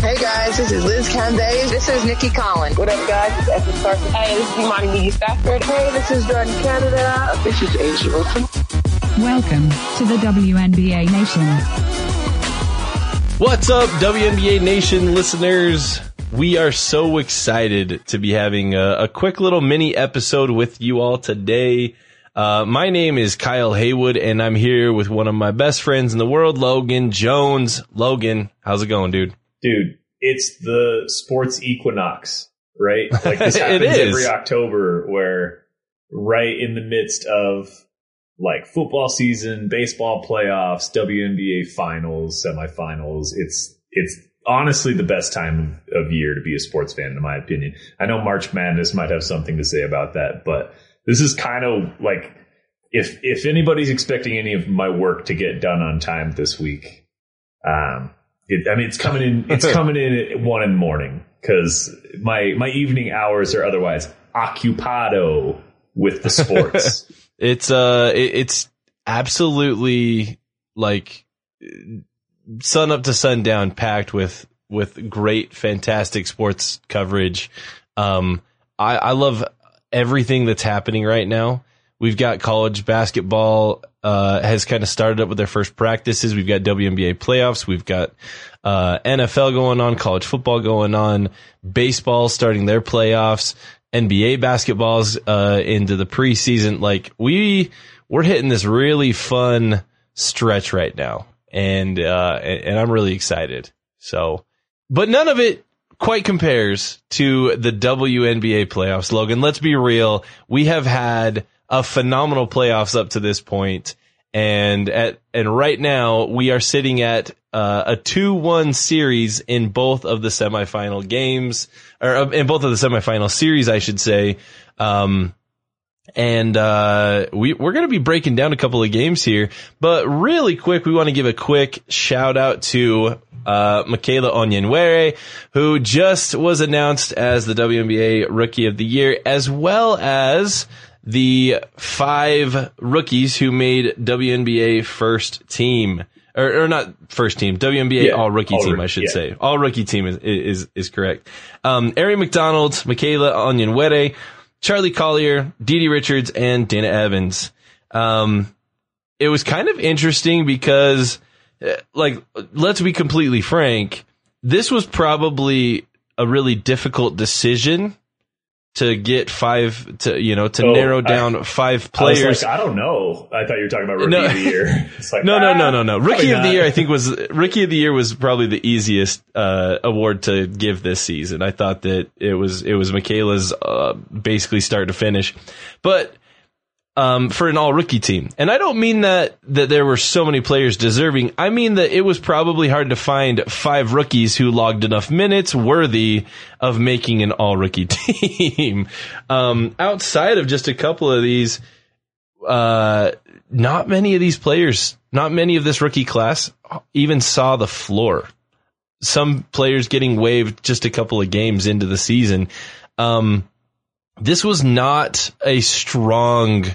Hey guys, this is Liz Cambage. This is Nikki Collins. What up, guys? It's Esther Carson. Hey, this is Imani McGee-Stafford. Hey, this is Jordan Canada. This is A'ja Wilson. Welcome to the WNBA Nation. What's up, WNBA Nation listeners? We are so excited to be having a, a quick little mini episode with you all today. Uh, my name is Kyle Haywood, and I'm here with one of my best friends in the world, Logan Jones. Logan, how's it going, dude? Dude, it's the sports equinox, right? Like this happens every October where right in the midst of like football season, baseball playoffs, WNBA finals, semifinals, it's it's honestly the best time of year to be a sports fan in my opinion. I know March Madness might have something to say about that, but this is kind of like if if anybody's expecting any of my work to get done on time this week, um, it, I mean, it's coming in. It's coming in at one in the morning because my my evening hours are otherwise occupado with the sports. it's uh, it, it's absolutely like sun up to sundown, packed with with great, fantastic sports coverage. Um, I I love everything that's happening right now. We've got college basketball uh, has kind of started up with their first practices. We've got WNBA playoffs. We've got uh, NFL going on, college football going on, baseball starting their playoffs, NBA basketballs uh, into the preseason. Like we we're hitting this really fun stretch right now, and uh, and I'm really excited. So, but none of it quite compares to the WNBA playoffs. Logan, let's be real. We have had a phenomenal playoffs up to this point, and at and right now we are sitting at uh, a two-one series in both of the semifinal games, or uh, in both of the semifinal series, I should say. Um, and uh, we we're going to be breaking down a couple of games here, but really quick, we want to give a quick shout out to uh, Michaela Onyenwere, who just was announced as the WNBA Rookie of the Year, as well as the five rookies who made WNBA first team. Or, or not first team, WNBA Yeah, all rookie all team, rookie, I should yeah. say. All rookie team is, is, is correct. Um, Ari McDonald, Michaela Onyenwere, Charli Collier, DiDi Richards, and Dana Evans. Um, it was kind of interesting because, uh, like, let's be completely frank, this was probably a really difficult decision to get five to you know to Oh, narrow I- down five I was players. like, I don't know. I thought you were talking about rookie No. of the year. It's like, no, no, ah, no, no, no. Rookie of the year, I think was rookie of the year was probably the easiest uh, award to give this season. I thought that it was it was Michaela's uh, basically start to finish, but um, for an all rookie team, and I don't mean that that there were so many players deserving. I mean that it was probably hard to find five rookies who logged enough minutes worthy of making an all rookie team. um, outside of just a couple of these, uh, not many of these players, not many of this rookie class even saw the floor. Some players getting waived just a couple of games into the season. Um, this was not a strong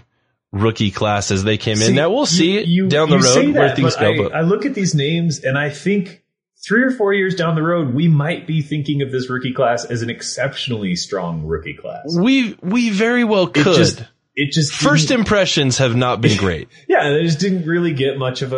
rookie class as they came See, in. Now we'll see you- you- down the road where things go. I, But I look at these names and I think three or four years down the road, we might be thinking of this rookie class as an exceptionally strong rookie class. we we very well It could. just, it just First impressions have not been great. yeah, they just didn't really get much of a,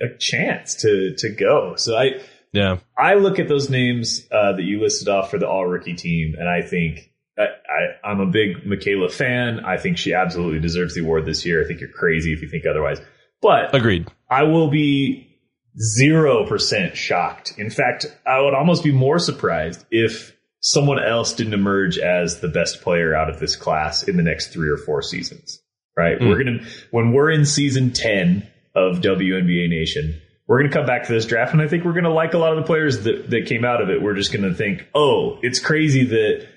a, a chance to to go. So I yeah. I look at those names uh, that you listed off for the all rookie team, and I think I, I'm a big Michaela fan. I think she absolutely deserves the award this year. I think you're crazy if you think otherwise. But Agreed. I will be zero percent shocked. In fact, I would almost be more surprised if someone else didn't emerge as the best player out of this class in the next three or four seasons. Right? Mm. We're gonna when we're in season ten of WNBA Nation, we're gonna come back to this draft, and I think we're gonna like a lot of the players that that came out of it. We're just gonna think, oh, it's crazy that.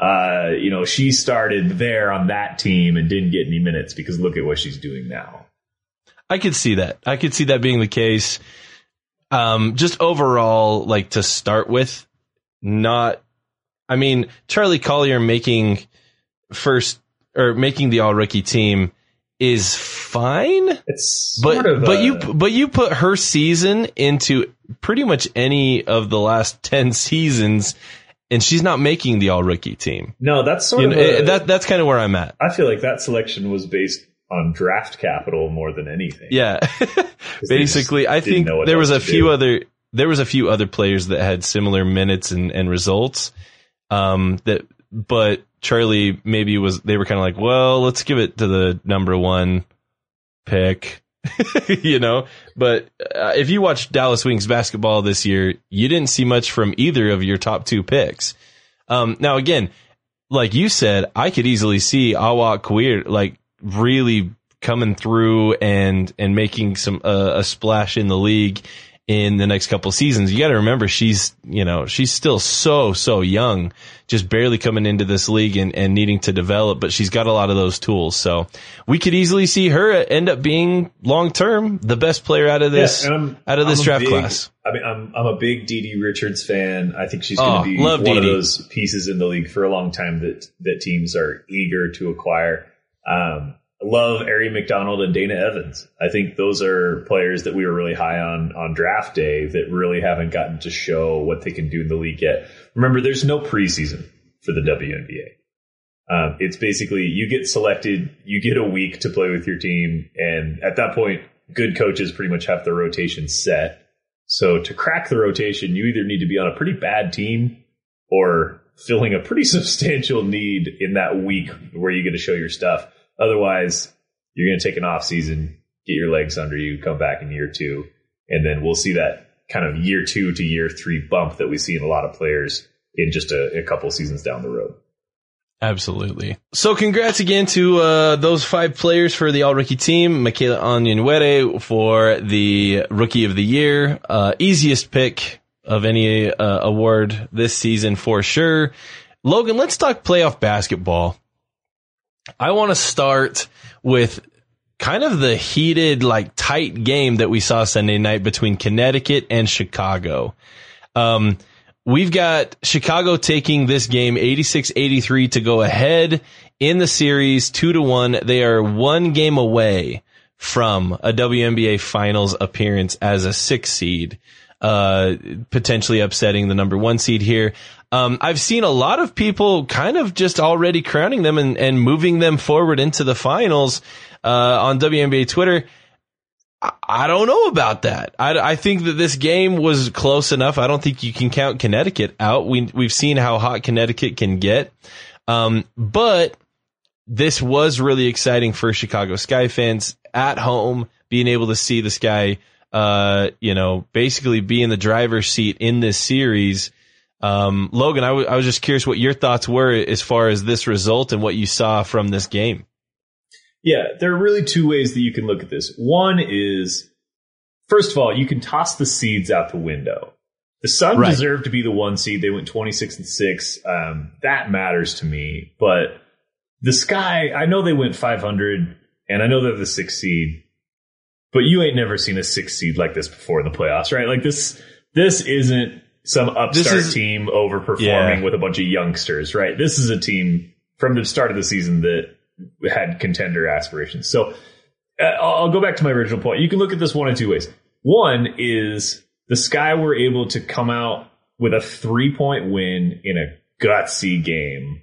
Uh, you know, she started there on that team and didn't get any minutes because look at what she's doing now. I could see that. I could see that being the case. Um, just overall, like to start with, not. I mean, Charli Collier making first or making the all rookie team is fine, It's but sort of but you but you put her season into pretty much any of the last ten seasons, and she's not making the all rookie team. no, that's sort You of know, a, that that's kind of where I'm at. I feel like that selection was based on draft capital more than anything. Yeah. Basically, I think there was a few do. other there was a few other players that had similar minutes and, and results. Um that but Charli maybe was they were kind of like, well, let's give it to the number 1 pick. you know, but uh, if you watch Dallas Wings basketball this year, you didn't see much from either of your top 2 picks. Um now again, like you said, I could easily see Awak Kuier like really coming through and and making some uh, a splash in the league in the next couple seasons. You got to remember she's you know she's still so so young, just barely coming into this league and and needing to develop, but she's got a lot of those tools. So we could easily see her end up being long term the best player out of this Yeah, out of this I'm draft big- class. I mean, I'm I'm a big DiDi Richards fan. I think she's Oh, going to be love one of DiDi. those pieces in the league for a long time that that teams are eager to acquire. Um, I love Ari McDonald and Dana Evans. I think those are players that we were really high on on draft day that really haven't gotten to show what they can do in the league yet. Remember, there's no preseason for the WNBA. Um, it's basically you get selected, you get a week to play with your team, and at that point, good coaches pretty much have the rotation set. So to crack the rotation, you either need to be on a pretty bad team or filling a pretty substantial need in that week where you get to show your stuff. Otherwise, you're going to take an off season, get your legs under you, come back in year two, and then we'll see that kind of year two to year three bump that we see in a lot of players in just a, a couple seasons down the road. Absolutely. So congrats again to uh, those five players for the all rookie team. Michaela Onyenwere for the rookie of the year. Uh, easiest pick of any uh, award this season for sure. Logan, let's talk playoff basketball. I want to start with kind of the heated, like tight game that we saw Sunday night between Connecticut and Chicago. Um, we've got Chicago taking this game 86-83 to go ahead in the series two to one. They are one game away from a WNBA finals appearance as a six seed, uh, potentially upsetting the number one seed here. Um, I've seen a lot of people kind of just already crowning them and, and moving them forward into the finals, uh, on WNBA Twitter. I- don't know about that. I, I think that this game was close enough. I don't think you can count Connecticut out. We, we've seen how hot Connecticut can get. Um, but this was really exciting for Chicago Sky fans at home, being able to see the Sky, uh, you know, basically be in the driver's seat in this series. Um, Logan, I, w- I was just curious what your thoughts were as far as this result and what you saw from this game. Yeah, there are really two ways that you can look at this. One is, first of all, you can toss the seeds out the window. The Sun Right. deserved to be the one seed. They went 26 and 6. Um, that matters to me. But the Sky, I know they went 500, and I know they're the sixth seed, but you ain't never seen a six seed like this before in the playoffs, right? Like this, this isn't some upstart is- team overperforming Yeah. with a bunch of youngsters, right? This is a team from the start of the season that had contender aspirations. So uh, I'll, go back to my original point. You can look at this one in two ways. One is the Sky were able to come out with a three point win in a gutsy game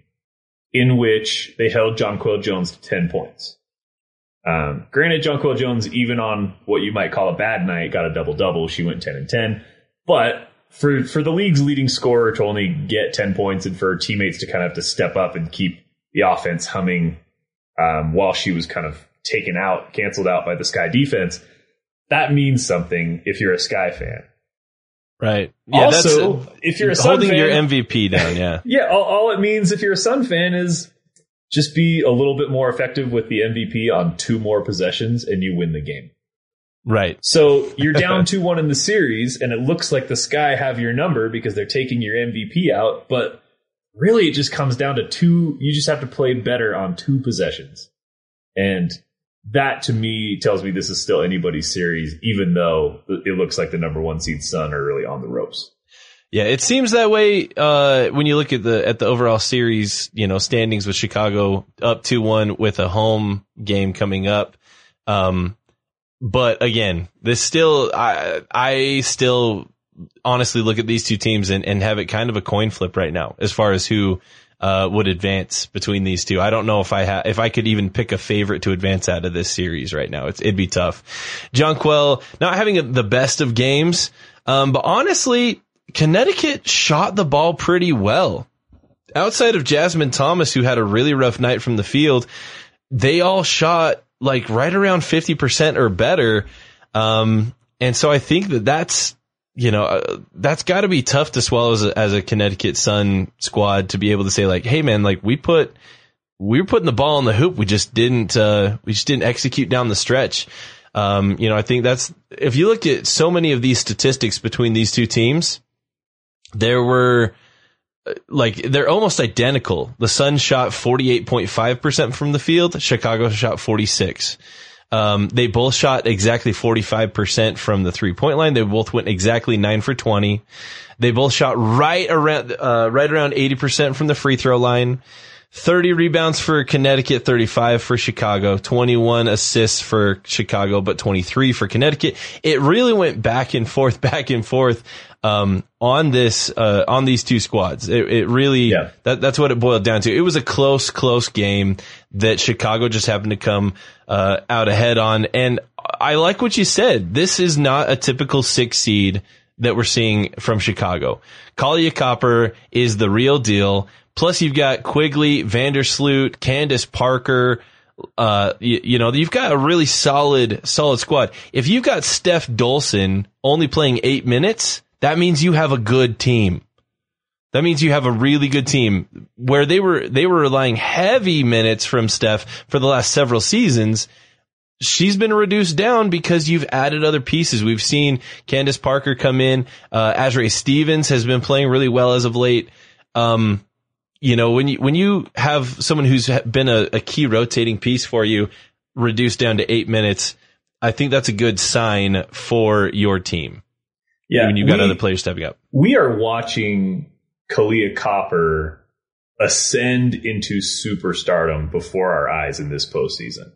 in which they held Jonquel Jones to 10 points. Um, granted, Jonquel Jones, even on what you might call a bad night, got a double double. She went 10 and 10. But for, for the league's leading scorer to only get 10 points and for teammates to kind of have to step up and keep the offense humming um, while she was kind of taken out, canceled out by the Sky defense, that means something if you're a Sky fan. Right. Yeah, also, if you're a Sun fan holding fan, your MVP down, yeah. yeah, all, all it means if you're a Sun fan is just be a little bit more effective with the MVP on two more possessions and you win the game. Right. So you're down 2 1 in the series, and it looks like the Sky have your number because they're taking your MVP out, but really it just comes down to two. You just have to play better on two possessions. And that to me tells me this is still anybody's series, even though it looks like the number one seed Sun are really on the ropes. Yeah, it seems that way uh, when you look at the at the overall series, you know, standings with Chicago up two one with a home game coming up. Um, but again, this still I I still honestly look at these two teams and, and have it kind of a coin flip right now as far as who uh, would advance between these two. I don't know if I ha- if I could even pick a favorite to advance out of this series right now. It's, it'd be tough. Jonquel not having a, the best of games, um, but honestly, Connecticut shot the ball pretty well. Outside of Jasmine Thomas, who had a really rough night from the field, they all shot like right around 50% or better. Um, and so I think that that's, you know, uh, that's got to be tough to swallow as a, as a Connecticut Sun squad to be able to say like, Hey man, like we put, we were putting the ball in the hoop. We just didn't, uh, we just didn't execute down the stretch. Um, you know, I think that's, if you look at so many of these statistics between these two teams, there were like they're almost identical. The Sun shot 48.5% from the field. Chicago shot 46. Um, they both shot exactly 45% from the three point line. They both went exactly nine for 20. They both shot right around, uh, right around 80% from the free throw line. 30 rebounds for Connecticut, 35 for Chicago, 21 assists for Chicago, but 23 for Connecticut. It really went back and forth, back and forth, um, on this, uh, on these two squads. It, it really, Yeah. that, that's what it boiled down to. It was a close, close game that Chicago just happened to come, uh, out ahead on. And I like what you said. This is not a typical six seed that we're seeing from Chicago. Kahleah Copper is the real deal. Plus, you've got Quigley, Vandersloot, Candace Parker. Uh, you, you know, you've got a really solid, solid squad. If you've got Steph Dolson only playing eight minutes, that means you have a good team. That means you have a really good team where they were, they were relying heavy minutes from Steph for the last several seasons. She's been reduced down because you've added other pieces. We've seen Candace Parker come in. Uh, Azurá Stevens has been playing really well as of late. Um, you know, when you, when you have someone who's been a, a key rotating piece for you reduced down to eight minutes, I think that's a good sign for your team. Yeah. When you've got we- other players stepping up. we are watching Kahleah Copper ascend into superstardom before our eyes in this postseason.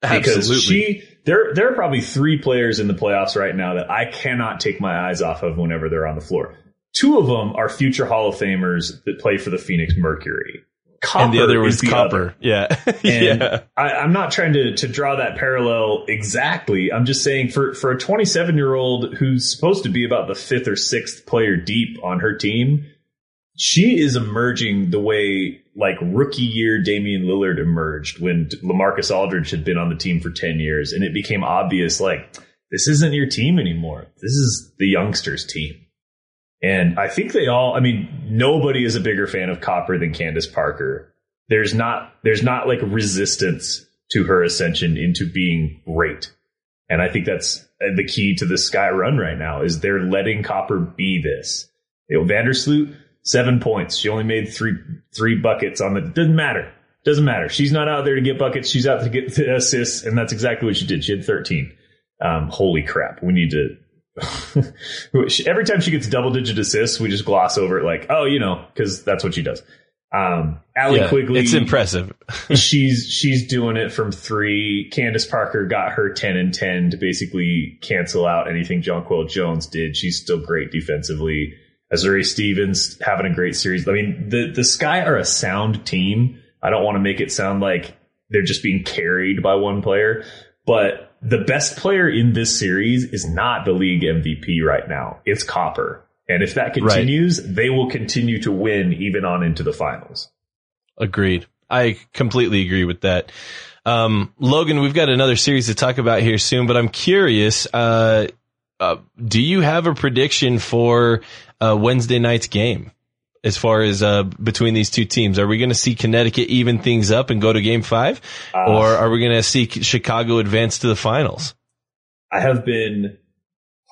Because she, there, there are probably three players in the playoffs right now that I cannot take my eyes off of whenever they're on the floor. Two of them are future Hall of Famers that play for the Phoenix Mercury. Copper and the other was the Copper. other. Yeah. And yeah. I, I'm not trying to, to draw that parallel exactly. I'm just saying for, for a 27 year old who's supposed to be about the fifth or sixth player deep on her team, she is emerging the way like rookie year Damian Lillard emerged when LaMarcus Aldridge had been on the team for 10 years. And it became obvious like, this isn't your team anymore. This is the youngsters team. And I think they all, I mean, nobody is a bigger fan of Copper than Candace Parker. There's not, there's not like resistance to her ascension into being great. And I think that's the key to the Sky run right now is they're letting Copper be this. You know, Vandersloot, seven points. She only made three, three buckets on the, doesn't matter. Doesn't matter. She's not out there to get buckets. She's out to get assists. And that's exactly what she did. She had 13. Um, holy crap. We need to, every time she gets double digit assists, we just gloss over it like, oh, you know, because that's what she does. Um, Allie Yeah, Quigley, it's impressive. she's she's doing it from three. Candace Parker got her ten and ten to basically cancel out anything Jonquel Jones did. She's still great defensively. Azurá Stevens having a great series. I mean, the the Sky are a sound team. I don't want to make it sound like they're just being carried by one player, but the best player in this series is not the league MVP right now. It's Copper. And if that continues, right. they will continue to win even on into the finals. Agreed. I completely agree with that. Um, Logan, we've got another series to talk about here soon, but I'm curious, uh, uh, do you have a prediction for uh, Wednesday night's game as far as uh, between these two teams? Are we going to see Connecticut even things up and go to game five? or are we going to see Chicago advance to the finals? I have been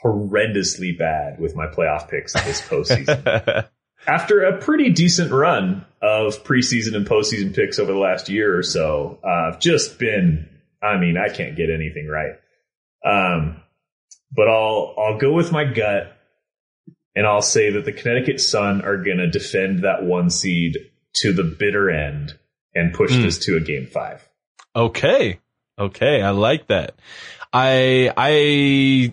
horrendously bad with my playoff picks this postseason. After a pretty decent run of preseason and postseason picks over the last year or so, uh, I've just been, I mean, I can't get anything right. Um, but I'll, I'll go with my gut and I'll say that the Connecticut Sun are going to defend that one seed to the bitter end and push mm. this to a game five. Okay. Okay. I like that. I, I,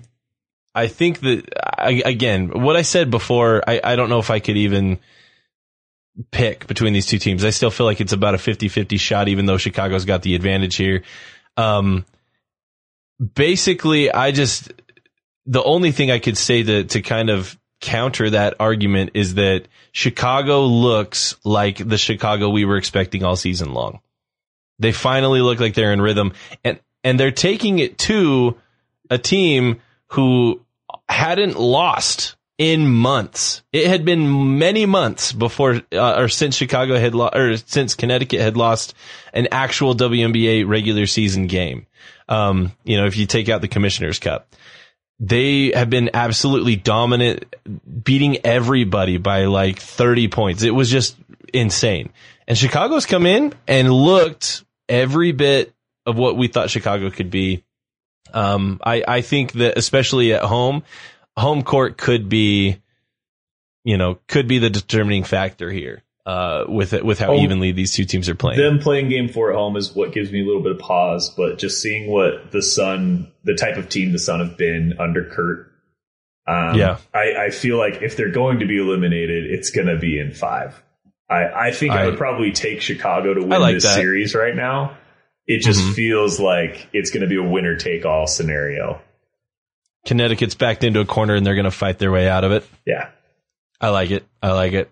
I think that I, again, what I said before, I, I don't know if I could even pick between these two teams. I still feel like it's about a 50-50 shot, even though Chicago's got the advantage here. Um, basically, I just, the only thing I could say to, to kind of counter that argument is that Chicago looks like the Chicago we were expecting all season long. They finally look like they're in rhythm and, and they're taking it to a team who hadn't lost in months. It had been many months before, uh, or since Chicago had lost, or since Connecticut had lost an actual WNBA regular season game. Um, you know, if you take out the Commissioner's Cup, they have been absolutely dominant, beating everybody by like 30 points. It was just insane. And Chicago's come in and looked every bit of what we thought Chicago could be. Um, I, I think that especially at home, home court could be, you know, could be the determining factor here. Uh, with it, with how home, evenly these two teams are playing. Them playing game four at home is what gives me a little bit of pause, but just seeing what the Sun, the type of team the Sun have been under Curt, um, yeah, I, I, feel like if they're going to be eliminated, it's going to be in five. I, I think I, I, would probably take Chicago to win like this that. series right now. It just mm-hmm. feels like it's going to be a winner take all scenario. Connecticut's backed into a corner and they're going to fight their way out of it. Yeah. I like it. I like it.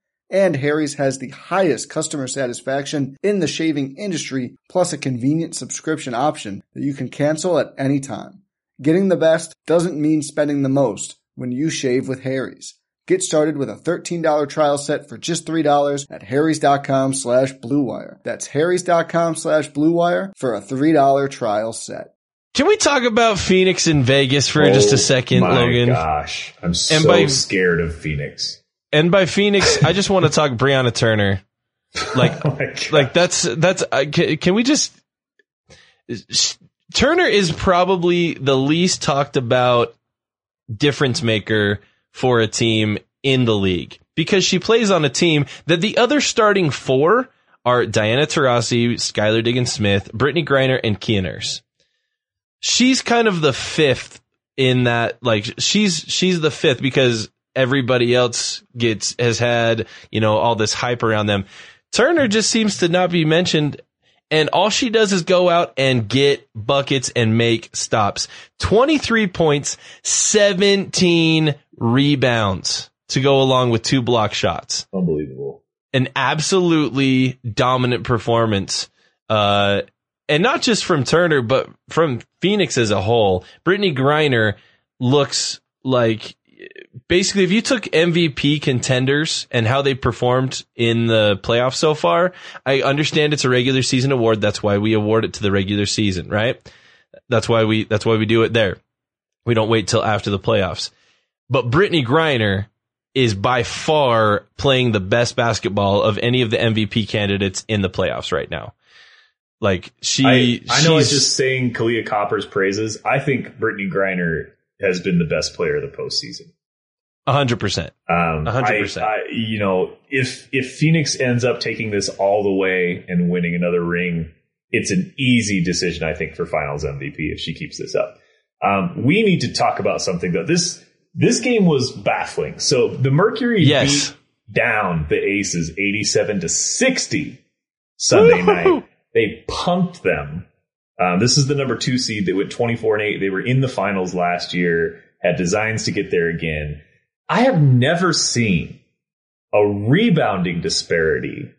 And Harry's has the highest customer satisfaction in the shaving industry, plus a convenient subscription option that you can cancel at any time. Getting the best doesn't mean spending the most when you shave with Harry's. Get started with a $13 trial set for just $3 at harrys.com slash bluewire. That's harrys.com slash bluewire for a $3 trial set. Can we talk about Phoenix and Vegas for oh, just a oh second, my Logan? gosh. I'm so by, scared of Phoenix. And by Phoenix, I just want to talk Brianna Turner. Like, oh like that's, that's, uh, can, can we just, Turner is probably the least talked about difference maker for a team in the league. Because she plays on a team that the other starting four are Diana Taurasi, Skylar Diggins Smith, Brittney Griner, and Kia she's kind of the fifth in that like she's she's the fifth because everybody else gets has had you know all this hype around them turner just seems to not be mentioned and all she does is go out and get buckets and make stops. 23 points, 17 rebounds to go along with two block shots. Unbelievable. An absolutely dominant performance. Uh, and not just from Turner, but from Phoenix as a whole. Brittney Griner looks like basically if you took MVP contenders and how they performed in the playoffs so far, I understand it's a regular season award. That's why we award it to the regular season, right? That's why we that's why we do it there. We don't wait till after the playoffs. But Brittney Griner is by far playing the best basketball of any of the MVP candidates in the playoffs right now. Like she, I, I know. I was just saying Kahleah Copper's praises. I think Brittney Griner has been the best player of the postseason. A hundred percent. Um, A hundred percent. You know, if if Phoenix ends up taking this all the way and winning another ring, it's an easy decision, I think, for Finals MVP if she keeps this up. Um, we need to talk about something though. This this game was baffling. So the Mercury Yes. beat down the Aces eighty-seven to sixty Sunday night. They punked them. Um, this is the number two seed. They went 24 and 8. They were in the finals last year, had designs to get there again. I have never seen a rebounding disparity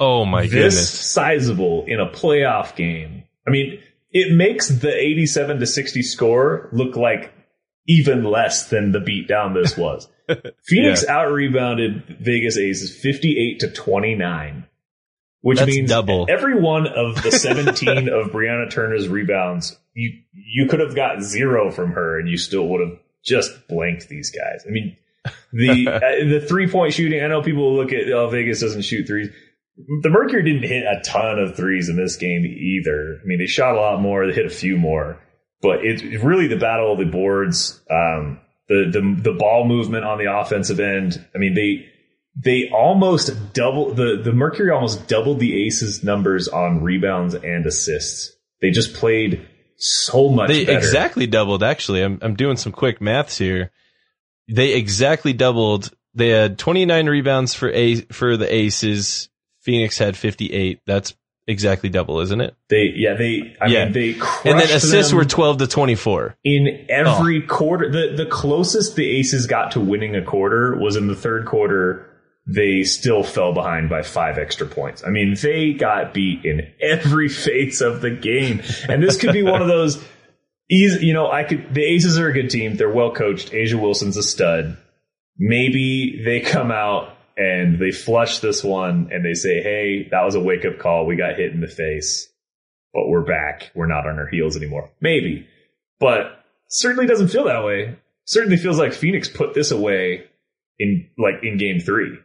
Oh my this goodness. sizable in a playoff game. I mean, it makes the 87 to 60 score look like even less than the beatdown this was. Phoenix out rebounded Vegas Aces 58 to 29, which That's means double. every one of the 17 of Brianna Turner's rebounds, you you could have got zero from her and you still would have just blanked these guys. I mean, the uh, the three point shooting. I know people look at oh Vegas doesn't shoot threes. The Mercury didn't hit a ton of threes in this game either. I mean, they shot a lot more. They hit a few more, but it's really the battle of the boards. Um, the the the ball movement on the offensive end. I mean, they they almost double the the Mercury almost doubled the Aces numbers on rebounds and assists. They just played so much They better. exactly doubled. Actually, I'm I'm doing some quick maths here. They exactly doubled. They had 29 rebounds for a for the Aces. Phoenix had 58. That's exactly double, isn't it? They yeah they I Yeah. mean they And then assists were 12 to 24. in every Oh. quarter. The the closest the Aces got to winning a quarter was in the third quarter. They still fell behind by five extra points. I mean, they got beat in every phase of the game, and this could be one of those. Easy, you know, I could. The Aces are a good team. They're well coached. A'ja Wilson's a stud. Maybe they come out and they flush this one and they say, "Hey, that was a wake up call. We got hit in the face, but we're back. We're not on our heels anymore." Maybe, but certainly doesn't feel that way. Certainly feels like Phoenix put this away in like in Game Three.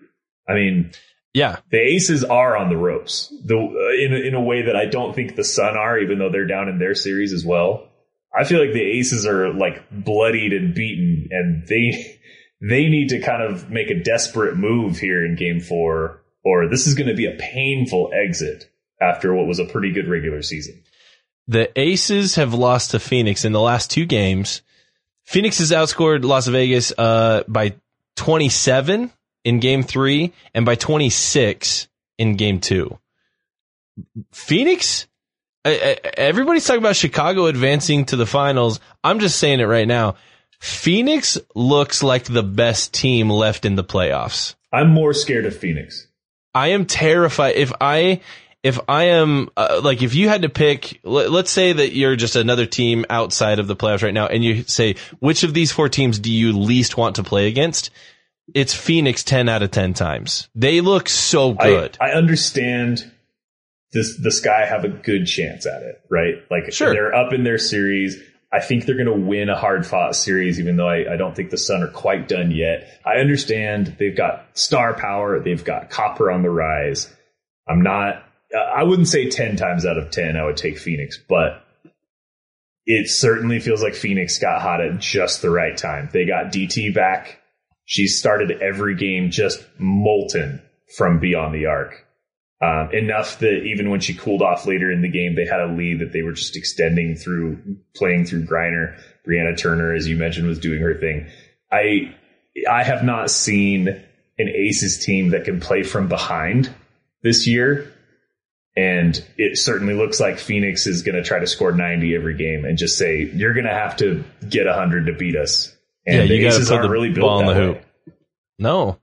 I mean, Yeah. the Aces are on the ropes, the uh, in a, in a way that I don't think the Sun are, even though they're down in their series as well. I feel like the Aces are like bloodied and beaten, and they they need to kind of make a desperate move here in Game Four, or this is going to be a painful exit after what was a pretty good regular season. The Aces have lost to Phoenix in the last two games. Phoenix has outscored Las Vegas uh, by 27 in game three and by 26 in game two. Phoenix, I- I- everybody's talking about Chicago advancing to the finals. I'm just saying it right now. Phoenix looks like the best team left in the playoffs. I'm more scared of Phoenix. I am terrified. If I, if I am uh, like, if you had to pick, let, let's say that you're just another team outside of the playoffs right now, and you say which of these four teams do you least want to play against? It's Phoenix ten out of ten times. They look so good. I, I understand this the Sky have a good chance at it, right? Like Sure. they're up in their series. I think they're going to win a hard fought series, even though I, I don't think the Sun are quite done yet. I understand they've got star power. They've got copper on the rise. I'm not, I wouldn't say 10 times out of 10 I would take Phoenix, but it certainly feels like Phoenix got hot at just the right time. They got DT back. She started every game just molten from beyond the arc. Um, enough that even when she cooled off later in the game, they had a lead that they were just extending through playing through Griner. Brianna Turner, as you mentioned, was doing her thing. I I have not seen an Aces team that can play from behind this year And it certainly looks like Phoenix is going to try to score 90 every game and just say, you're going to have to get 100 to beat us. And yeah, you got to put the really ball in that the way. hoop. No,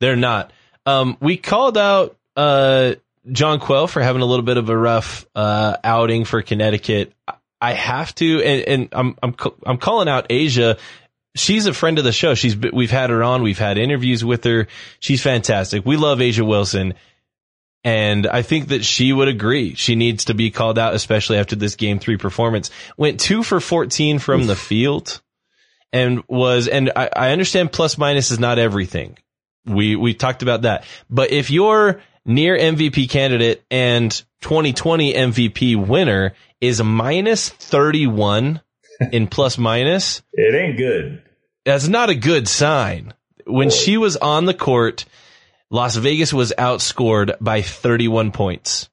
they're not. Um, we called out uh, Jonquel for having a little bit of a rough uh, outing for Connecticut. I have to, and, and I'm I'm I'm calling out A'ja. She's a friend of the show. She's we've had her on. We've had interviews with her. She's fantastic. We love A'ja Wilson. And I think that she would agree. She needs to be called out, especially after this game three performance. Went two for 14 from the field and was, and I, I understand plus minus is not everything. We, we talked about that. But if you're near MVP candidate and 2020 MVP winner is minus 31 in plus minus, It ain't good. that's not a good sign. When she was on the court, Las Vegas was outscored by 31 points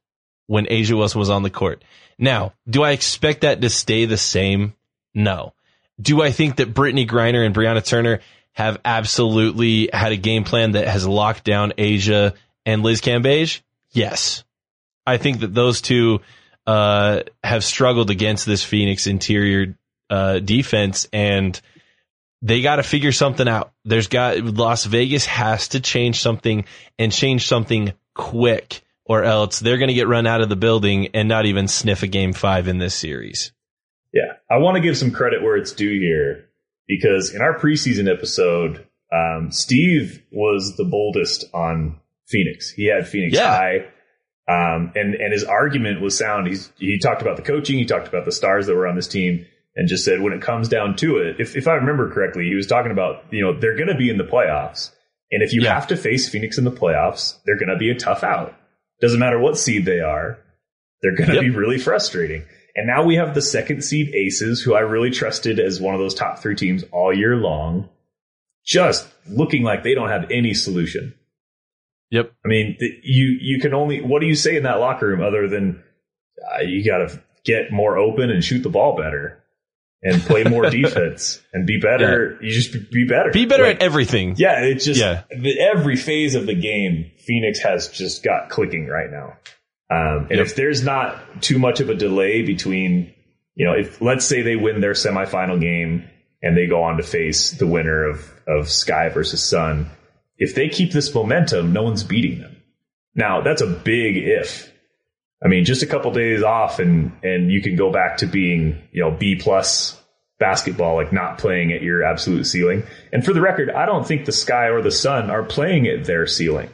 when A'ja Wilson was on the court. Now, do I expect that to stay the same? No. Do I think that Brittney Griner and Brianna Turner have absolutely had a game plan that has locked down A'ja and Liz Cambage? Yes. I think that those two uh, have struggled against this Phoenix interior uh, defense and they got to figure something out. There's got Las Vegas has to change something and change something quick or else they're going to get run out of the building and not even sniff a game five in this series. Yeah, I want to give some credit where it's due here because in our preseason episode, um, Steve was the boldest on Phoenix. He had Phoenix Yeah. high, um, and and his argument was sound. He's he talked about the coaching, he talked about the stars that were on this team, and just said when it comes down to it, if if I remember correctly, he was talking about you know they're going to be in the playoffs, and if you Yeah. have to face Phoenix in the playoffs, they're going to be a tough out. Doesn't matter what seed they are, they're going to Yep. be really frustrating. And now we have the second seed Aces, who I really trusted as one of those top three teams all year long, just looking like they don't have any solution. Yep. I mean, you you can only what do you say in that locker room other than uh, you got to get more open and shoot the ball better and play more defense and be better. You just be, be better. Be better Like, at everything. yeah, it's just Yeah. the, every phase of the game, Phoenix has just got clicking right now. Um, and Yep. if there's not too much of a delay between, you know, if let's say they win their semifinal game and they go on to face the winner of of Sky versus Sun, if they keep this momentum, no one's beating them. Now that's a big if. I mean, just a couple days off and and you can go back to being, you know, B plus basketball, like not playing at your absolute ceiling. And for the record, I don't think the Sky or the Sun are playing at their ceiling.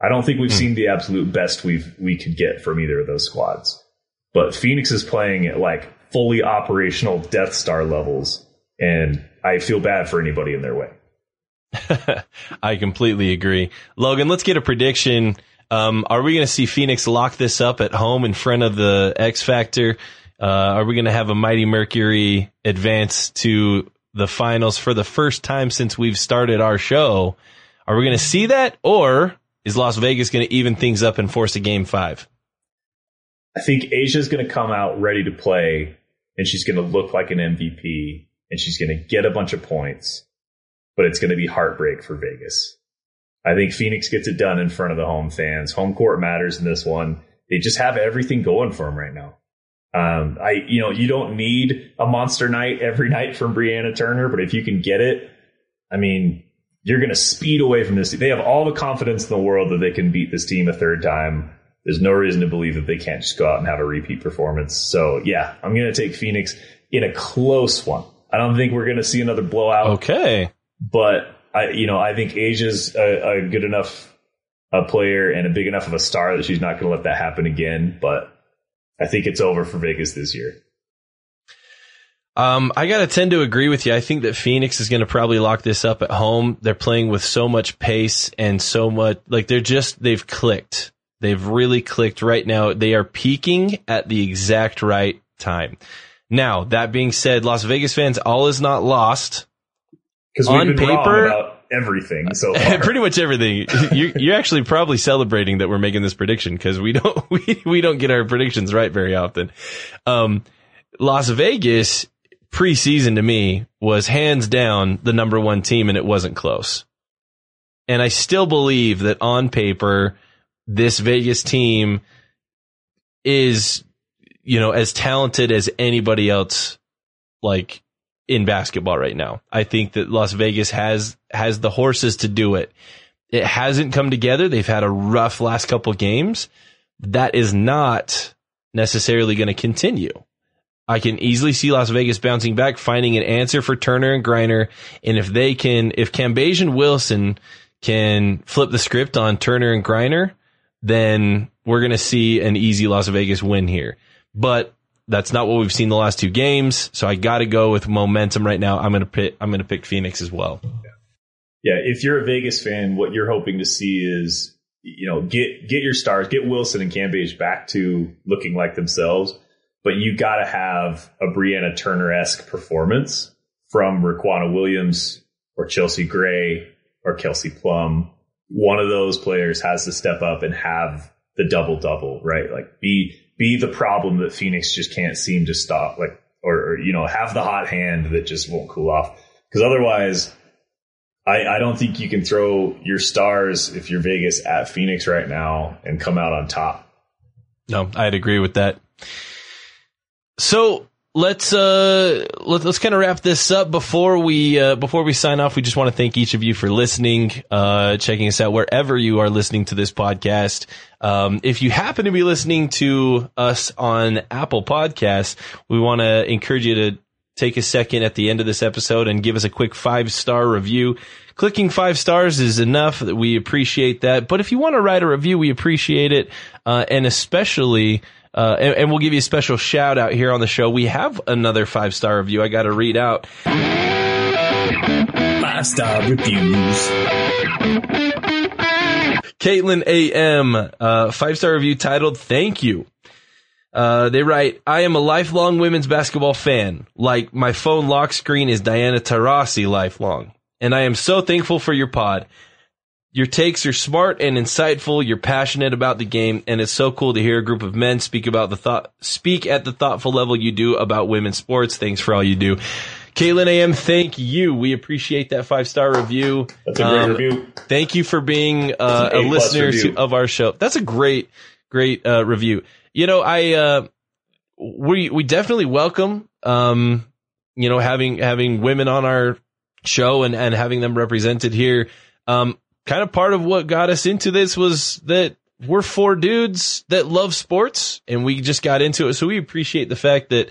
I don't think we've seen the absolute best we've we could get from either of those squads. But Phoenix is playing at like fully operational Death Star levels, and I feel bad for anybody in their way. I completely agree. Logan, let's get a prediction. Um, are we going to see Phoenix lock this up at home in front of the X Factor? Uh, are we going to have a Mighty Mercury advance to the finals for the first time since we've started our show? Are we going to see that, or is Las Vegas going to even things up and force a game five? I think A'ja's going to come out ready to play, and she's going to look like an MVP, and she's going to get a bunch of points, but it's going to be heartbreak for Vegas. I think Phoenix gets it done in front of the home fans. Home court matters in this one. They just have everything going for them right now. Um, I, you know, you don't need a monster night every night from Brianna Turner, but if you can get it, I mean, you're going to speed away from this. They have all the confidence in the world that they can beat this team a third time. There's no reason to believe that they can't just go out and have a repeat performance. So yeah, I'm going to take Phoenix in a close one. I don't think we're going to see another blowout, Okay. but I, you know, I think A'ja's a, a good enough a player and a big enough of a star that she's not going to let that happen again. But I think it's over for Vegas this year. Um, I gotta tend to agree with you. I think that Phoenix is gonna probably lock this up at home. They're playing with so much pace and so much, like they're just, they've clicked. They've really clicked right now. They are peaking at the exact right time. Now, that being said, Las Vegas fans, all is not lost. Because On we've been wrong paper- about everything so far. Pretty much everything. You're, you're actually probably celebrating that we're making this prediction because we don't, we, we don't get our predictions right very often. Um, Las Vegas preseason to me was hands down the number one team and it wasn't close. And I still believe that on paper, this Vegas team is, you know, as talented as anybody else, like in basketball right now. I think that Las Vegas has, has the horses to do it. It hasn't come together. They've had a rough last couple games. That is not necessarily going to continue. I can easily see Las Vegas bouncing back, finding an answer for Turner and Griner. And if they can, if Cambage and Wilson can flip the script on Turner and Griner, then we're going to see an easy Las Vegas win here. But that's not what we've seen the last two games. So I got to go with momentum right now. I'm going to pick, I'm going to pick Phoenix as well. Yeah. If you're a Vegas fan, what you're hoping to see is, you know, get, get your stars, get Wilson and Cambage back to looking like themselves but you got to have a Brianna Turner esque performance from Riquna Williams or Chelsea Gray or Kelsey Plum. One of those players has to step up and have the double double, right? Like be be the problem that Phoenix just can't seem to stop, like or, or you know have the hot hand that just won't cool off. Because otherwise, I, I don't think you can throw your stars if you're Vegas at Phoenix right now and come out on top. No, I'd agree with that. So let's uh let, us kind of wrap this up. Before we uh before we sign off we just want to thank each of you for listening uh checking us out wherever you are listening to this podcast. Um if you happen to be listening to us on apple podcasts we want to encourage you to take a second at the end of this episode and give us a quick five star review. Clicking five stars is enough. We appreciate that. But if you want to write a review we appreciate it uh and especially uh, and, and, we'll give you a special shout out here on the show. We have another five star review I got to read out. Five star reviews. Caitlin AM, uh, five star review titled "Thank You." Uh, they write, I am a lifelong women's basketball fan. Like my phone lock screen is Diana Taurasi lifelong. And I am so thankful for your pod. Your takes are smart and insightful. You're passionate about the game, and it's so cool to hear a group of men speak about the thought, speak at the thoughtful level you do about women's sports. Thanks for all you do. Caitlin AM, thank you. We appreciate that five star review. That's a great um, review. Thank you for being uh, a listener to, of our show. That's a great, great uh, review. You know, I uh, we we definitely welcome um, you know having having women on our show and and having them represented here. Um, kind of part of what got us into this was that we're four dudes that love sports and we just got into it. So we appreciate the fact that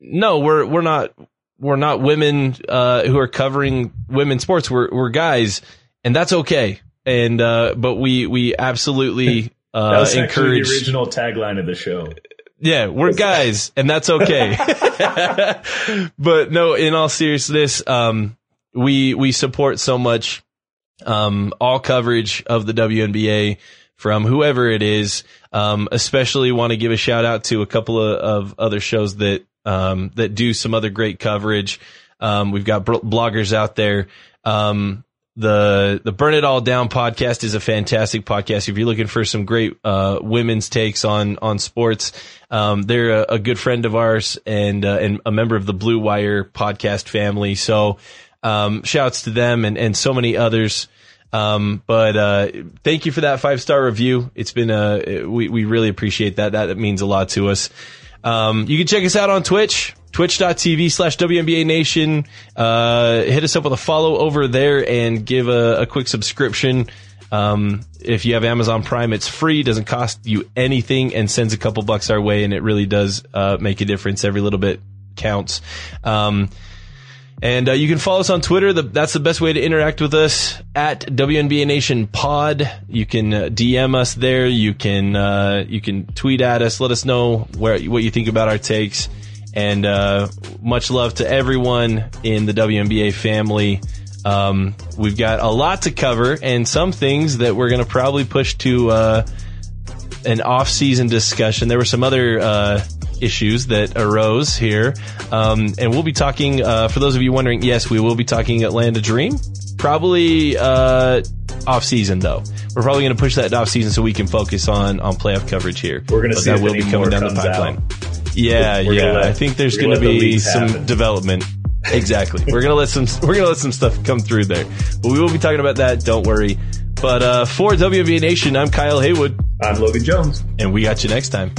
no, we're, we're not, we're not women, uh, who are covering women's sports. We're, we're guys and that's okay. And, uh, but we, we absolutely, uh, that was encourage the original tagline of the show. Yeah, we're guys and that's okay. but no, in all seriousness, um, we, we support so much um, all coverage of the WNBA from whoever it is. Um, especially want to give a shout out to a couple of, of other shows that um, that do some other great coverage. Um, we've got bloggers out there. Um, the the Burn It All Down podcast is a fantastic podcast. If you're looking for some great uh, women's takes on on sports, um, they're a, a, good friend of ours and uh, and a member of the Blue Wire podcast family. So um, shouts to them and, and so many others. Um, but, uh, thank you for that five star review. It's been, uh, we, we really appreciate that. That means a lot to us. Um, you can check us out on Twitch, twitch.tv slash WNBA Nation. Uh, hit us up with a follow over there and give a, a quick subscription. Um, if you have Amazon Prime, it's free, doesn't cost you anything, and sends a couple bucks our way, and it really does uh, make a difference. Every little bit counts. Um, and uh, you can follow us on Twitter. The, that's the best way to interact with us at WNBA Nation Pod. You can uh, DM us there. You can uh, you can tweet at us. Let us know where what you think about our takes. And uh, much love to everyone in the WNBA family. Um, we've got a lot to cover and some things that we're going to probably push to uh, an off-season discussion. There were some other uh, issues that arose here. Um, and we'll be talking, uh, for those of you wondering, yes, we will be talking Atlanta Dream. Probably, uh, off season though. We're probably going to push that off season so we can focus on, on playoff coverage here. We're going to see that will be coming down the pipeline. Out. Yeah, we're yeah. Let, I think there's going to be some happen. development. Exactly. we're gonna let some we're gonna let some stuff come through there, but we will be talking about that. Don't worry. But uh, for WNBA Nation, I'm Kyle Haywood. I'm Logan Jones, and we got you next time.